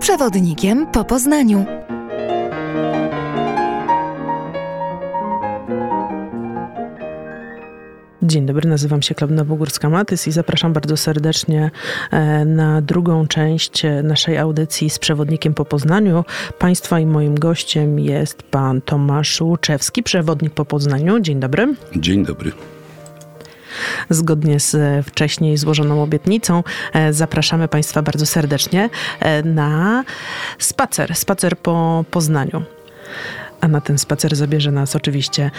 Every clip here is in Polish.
przewodnikiem po Poznaniu. Dzień dobry, nazywam się Klabna Bogórska-Matys i zapraszam bardzo serdecznie e, na drugą część naszej audycji z przewodnikiem po Poznaniu. Państwa i moim gościem jest pan Tomasz Łuczewski, przewodnik po Poznaniu. Dzień dobry. Dzień dobry. Zgodnie z e, wcześniej złożoną obietnicą zapraszamy Państwa bardzo serdecznie na spacer, spacer po Poznaniu. A na ten spacer zabierze nas oczywiście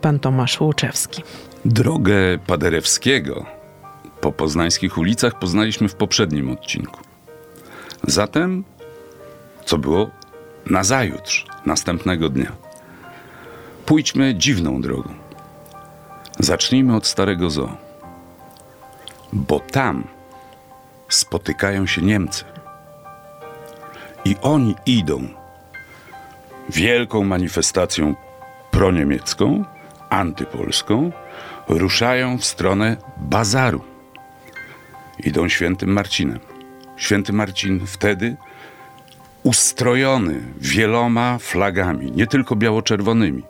pan Tomasz Łuczewski. Drogę Paderewskiego po poznańskich ulicach poznaliśmy w poprzednim odcinku. Zatem, co było nazajutrz, następnego dnia? Pójdźmy dziwną drogą. Zacznijmy od Starego Zoo. Bo tam spotykają się Niemcy. I oni idą wielką manifestacją proniemiecką, antypolską, ruszają w stronę bazaru. Idą świętym Marcinem. Święty Marcin wtedy ustrojony wieloma flagami, nie tylko biało-czerwonymi,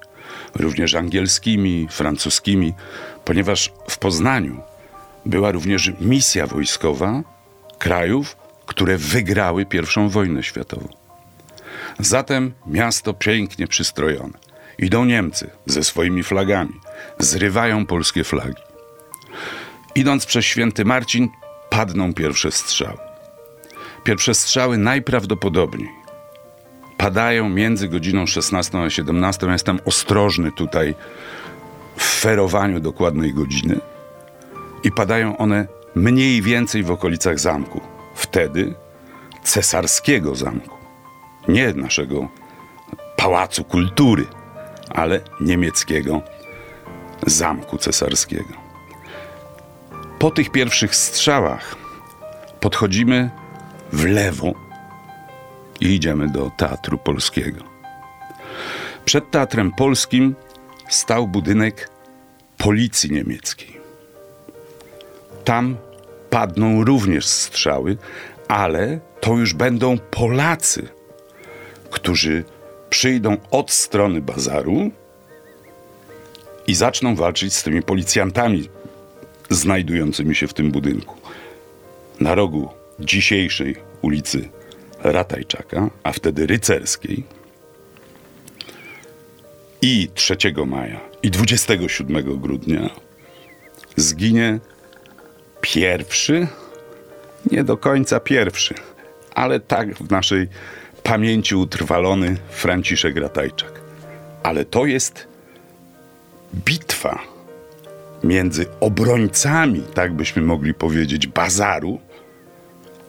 również angielskimi, francuskimi, ponieważ w Poznaniu była również misja wojskowa krajów, które wygrały I wojnę światową. Zatem miasto pięknie przystrojone. Idą Niemcy ze swoimi flagami, zrywają polskie flagi. Idąc przez święty Marcin, padną pierwsze strzały. Pierwsze strzały najprawdopodobniej padają między godziną 16 a 17. Jestem ostrożny tutaj w ferowaniu dokładnej godziny. I padają one mniej więcej w okolicach zamku. Wtedy cesarskiego zamku. Nie naszego pałacu kultury, ale niemieckiego zamku cesarskiego. Po tych pierwszych strzałach podchodzimy w lewo i idziemy do Teatru Polskiego. Przed Teatrem Polskim stał budynek policji niemieckiej. Tam padną również strzały, ale to już będą Polacy, którzy przyjdą od strony bazaru i zaczną walczyć z tymi policjantami znajdującymi się w tym budynku. Na rogu dzisiejszej ulicy Ratajczaka, a wtedy rycerskiej, i 3 maja, i 27 grudnia zginie pierwszy, nie do końca pierwszy, ale tak w naszej pamięci utrwalony Franciszek Ratajczak. Ale to jest bitwa między obrońcami, tak byśmy mogli powiedzieć, bazaru,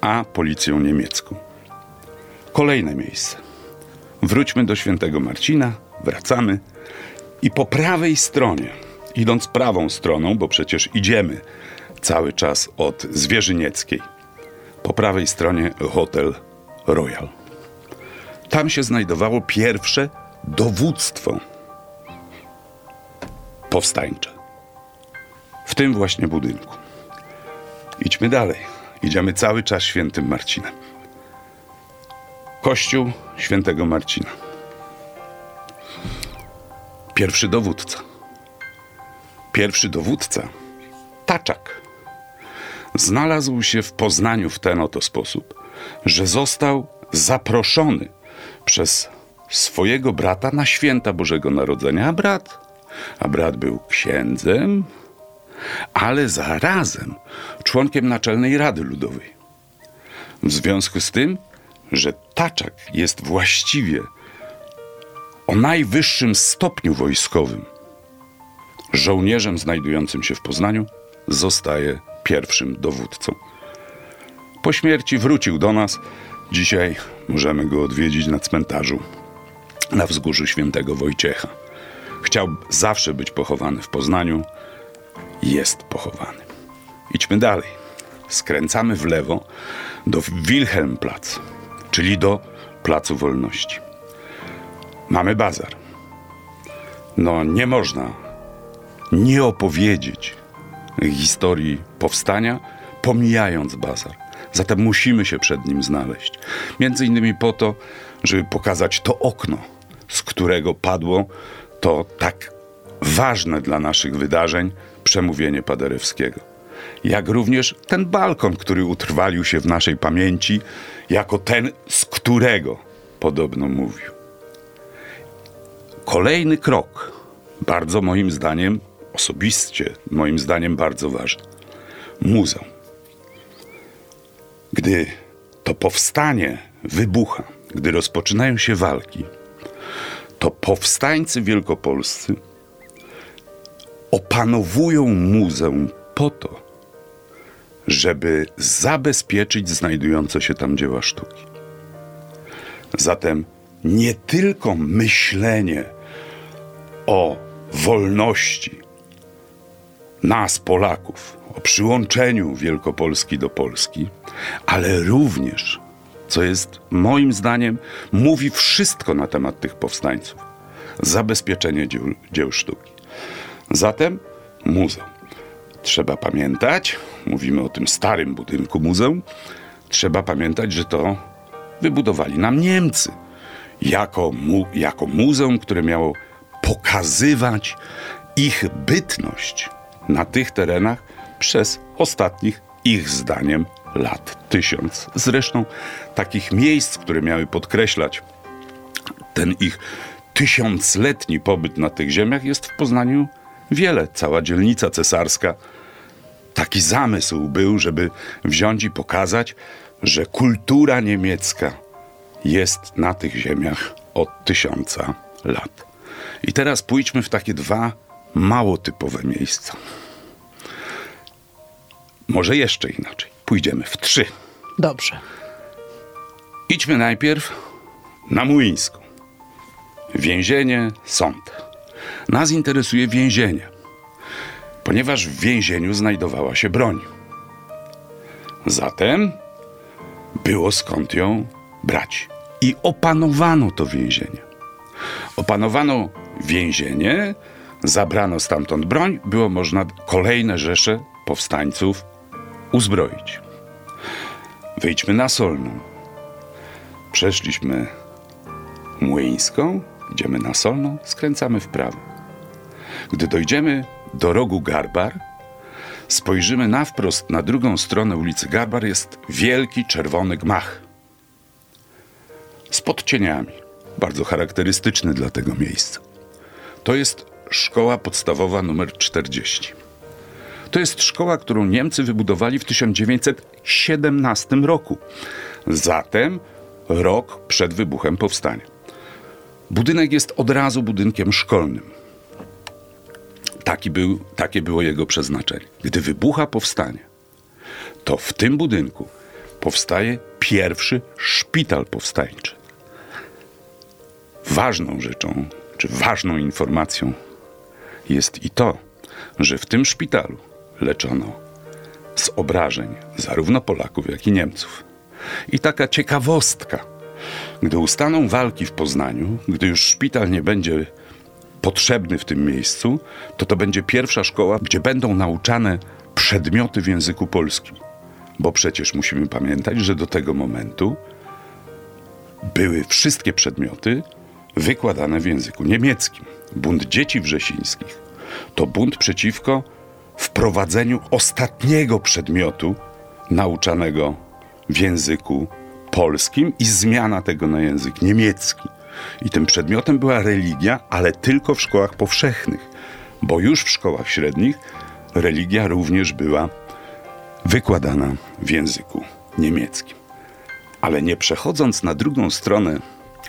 a policją niemiecką. Kolejne miejsce. Wróćmy do świętego Marcina, wracamy i po prawej stronie, idąc prawą stroną, bo przecież idziemy cały czas od Zwierzynieckiej, po prawej stronie hotel Royal. Tam się znajdowało pierwsze dowództwo powstańcze. W tym właśnie budynku. Idźmy dalej. Idziemy cały czas świętym Marcinem. Kościół świętego Marcina. Pierwszy dowódca. Pierwszy dowódca, Taczak, znalazł się w Poznaniu w ten oto sposób, że został zaproszony przez swojego brata na święta Bożego Narodzenia, a brat a brat był księdzem, ale zarazem członkiem Naczelnej Rady Ludowej. W związku z tym, że Taczak jest właściwie o najwyższym stopniu wojskowym, żołnierzem znajdującym się w Poznaniu, zostaje pierwszym dowódcą. Po śmierci wrócił do nas. Dzisiaj możemy go odwiedzić na cmentarzu na wzgórzu świętego Wojciecha. Chciał zawsze być pochowany w Poznaniu. Jest pochowany. Idźmy dalej. Skręcamy w lewo do Wilhelmplatz, czyli do Placu Wolności. Mamy bazar. No, nie można nie opowiedzieć historii powstania, pomijając bazar. Zatem musimy się przed nim znaleźć. Między innymi po to, żeby pokazać to okno, z którego padło to tak ważne dla naszych wydarzeń przemówienie Paderewskiego. Jak również ten balkon, który utrwalił się w naszej pamięci, jako ten, z którego podobno mówił. Kolejny krok, bardzo moim zdaniem, osobiście moim zdaniem bardzo ważny. Muzeum. Gdy to powstanie wybucha, gdy rozpoczynają się walki, to powstańcy wielkopolscy opanowują muzeum po to, żeby zabezpieczyć znajdujące się tam dzieła sztuki. Zatem nie tylko myślenie o wolności nas, Polaków, o przyłączeniu Wielkopolski do Polski, ale również, co jest moim zdaniem, mówi wszystko na temat tych powstańców zabezpieczenie dzieł, dzieł sztuki. Zatem muzeum. Trzeba pamiętać, mówimy o tym starym budynku muzeum, trzeba pamiętać, że to wybudowali nam Niemcy jako, mu, jako muzeum, które miało pokazywać ich bytność na tych terenach przez ostatnich, ich zdaniem, lat tysiąc. Zresztą takich miejsc, które miały podkreślać ten ich tysiącletni pobyt na tych ziemiach, jest w Poznaniu wiele. Cała dzielnica cesarska. Taki zamysł był, żeby wziąć i pokazać, że kultura niemiecka jest na tych ziemiach od tysiąca lat. I teraz pójdźmy w takie dwa mało typowe miejsca. Może jeszcze inaczej. Pójdziemy w trzy. Dobrze. Idźmy najpierw na Młyńską. Więzienie, sąd. Nas interesuje więzienie, ponieważ w więzieniu znajdowała się broń. Zatem było skąd ją brać. I opanowano to więzienie. Opanowano więzienie, zabrano stamtąd broń, było można kolejne rzesze powstańców uzbroić. Wyjdźmy na Solną. Przeszliśmy Młyńską, idziemy na Solną, skręcamy w prawo. Gdy dojdziemy do rogu Garbar, spojrzymy na wprost na drugą stronę ulicy Garbar jest wielki czerwony gmach. Z podcieniami, bardzo charakterystyczny dla tego miejsca. To jest szkoła podstawowa numer 40. To jest szkoła, którą Niemcy wybudowali w 1917 roku. Zatem rok przed wybuchem powstania. Budynek jest od razu budynkiem szkolnym. Taki był, takie było jego przeznaczenie. Gdy wybucha powstanie, to w tym budynku powstaje pierwszy szpital powstańczy. Ważną rzeczą, czy ważną informacją jest i to, że w tym szpitalu leczono z obrażeń zarówno Polaków, jak i Niemców. I taka ciekawostka. Gdy ustaną walki w Poznaniu, gdy już szpital nie będzie potrzebny w tym miejscu, to to będzie pierwsza szkoła, gdzie będą nauczane przedmioty w języku polskim. Bo przecież musimy pamiętać, że do tego momentu były wszystkie przedmioty wykładane w języku niemieckim. Bunt Dzieci Wrzesińskich to bunt przeciwko wprowadzeniu ostatniego przedmiotu nauczanego w języku polskim i zmiana tego na język niemiecki. I tym przedmiotem była religia, ale tylko w szkołach powszechnych, bo już w szkołach średnich religia również była wykładana w języku niemieckim. Ale nie przechodząc na drugą stronę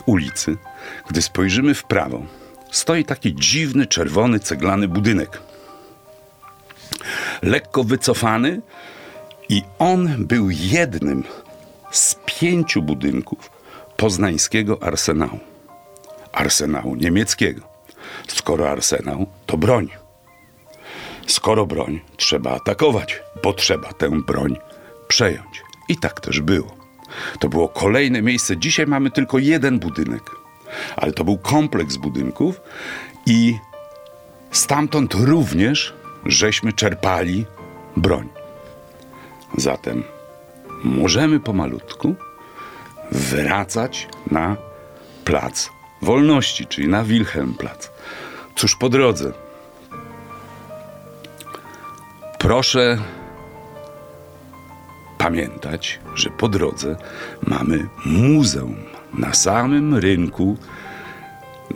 ulicy, gdy spojrzymy w prawo, stoi taki dziwny, czerwony, ceglany budynek. Lekko wycofany, i on był jednym z pięciu budynków poznańskiego arsenału. Arsenału niemieckiego. Skoro arsenał, to broń. Skoro broń, trzeba atakować, bo trzeba tę broń przejąć. I tak też było. To było kolejne miejsce. Dzisiaj mamy tylko jeden budynek, ale to był kompleks budynków i stamtąd również żeśmy czerpali broń. Zatem możemy pomalutku wracać na plac wolności, czyli na Wilhelmplatz. Cóż po drodze? Proszę pamiętać, że po drodze mamy muzeum na samym rynku,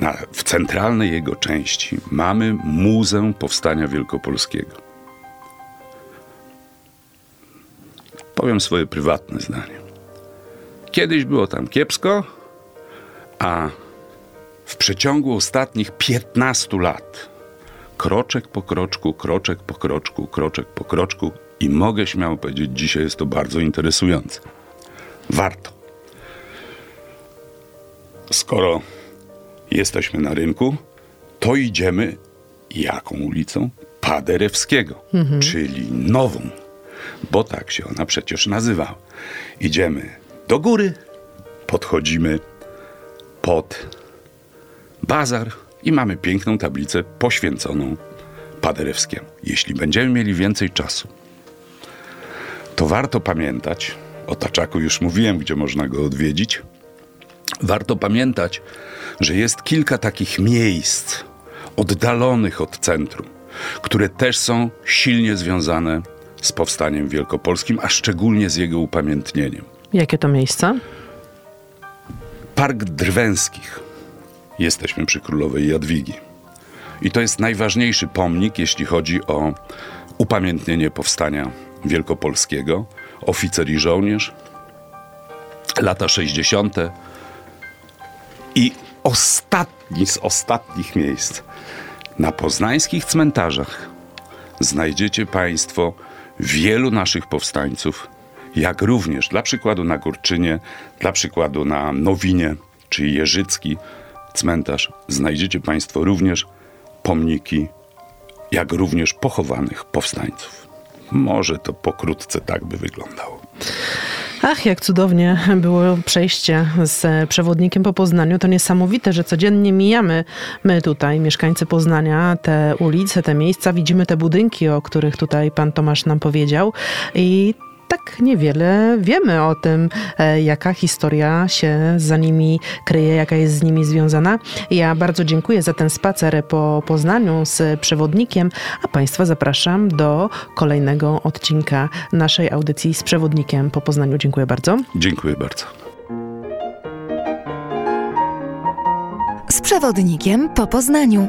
na, w centralnej jego części mamy Muzeum Powstania Wielkopolskiego. Powiem swoje prywatne zdanie. Kiedyś było tam kiepsko, a przeciągu ostatnich 15 lat, kroczek po kroczku, kroczek po kroczku, kroczek po kroczku, i mogę śmiało powiedzieć, dzisiaj jest to bardzo interesujące. Warto. Skoro jesteśmy na rynku, to idziemy jaką ulicą? Paderewskiego, mhm. czyli nową, bo tak się ona przecież nazywała. Idziemy do góry, podchodzimy pod bazar i mamy piękną tablicę poświęconą Paderewskiemu. Jeśli będziemy mieli więcej czasu, to warto pamiętać, o Taczaku już mówiłem, gdzie można go odwiedzić, warto pamiętać, że jest kilka takich miejsc oddalonych od centrum, które też są silnie związane z powstaniem wielkopolskim, a szczególnie z jego upamiętnieniem. Jakie to miejsca? Park Drwęskich. Jesteśmy przy Królowej Jadwigi. I to jest najważniejszy pomnik, jeśli chodzi o upamiętnienie powstania wielkopolskiego. Oficer i żołnierz. Lata 60. I ostatni z ostatnich miejsc. Na poznańskich cmentarzach znajdziecie Państwo wielu naszych powstańców, jak również dla przykładu na Górczynie, dla przykładu na Nowinie, czy Jeżycki cmentarz, znajdziecie Państwo również pomniki, jak również pochowanych powstańców. Może to pokrótce tak by wyglądało. Ach, jak cudownie było przejście z przewodnikiem po Poznaniu. To niesamowite, że codziennie mijamy my tutaj, mieszkańcy Poznania, te ulice, te miejsca, widzimy te budynki, o których tutaj pan Tomasz nam powiedział. I tak niewiele wiemy o tym, e, jaka historia się za nimi kryje, jaka jest z nimi związana. Ja bardzo dziękuję za ten spacer po Poznaniu z przewodnikiem, a Państwa zapraszam do kolejnego odcinka naszej audycji z przewodnikiem po Poznaniu. Dziękuję bardzo. Dziękuję bardzo. Z przewodnikiem po Poznaniu.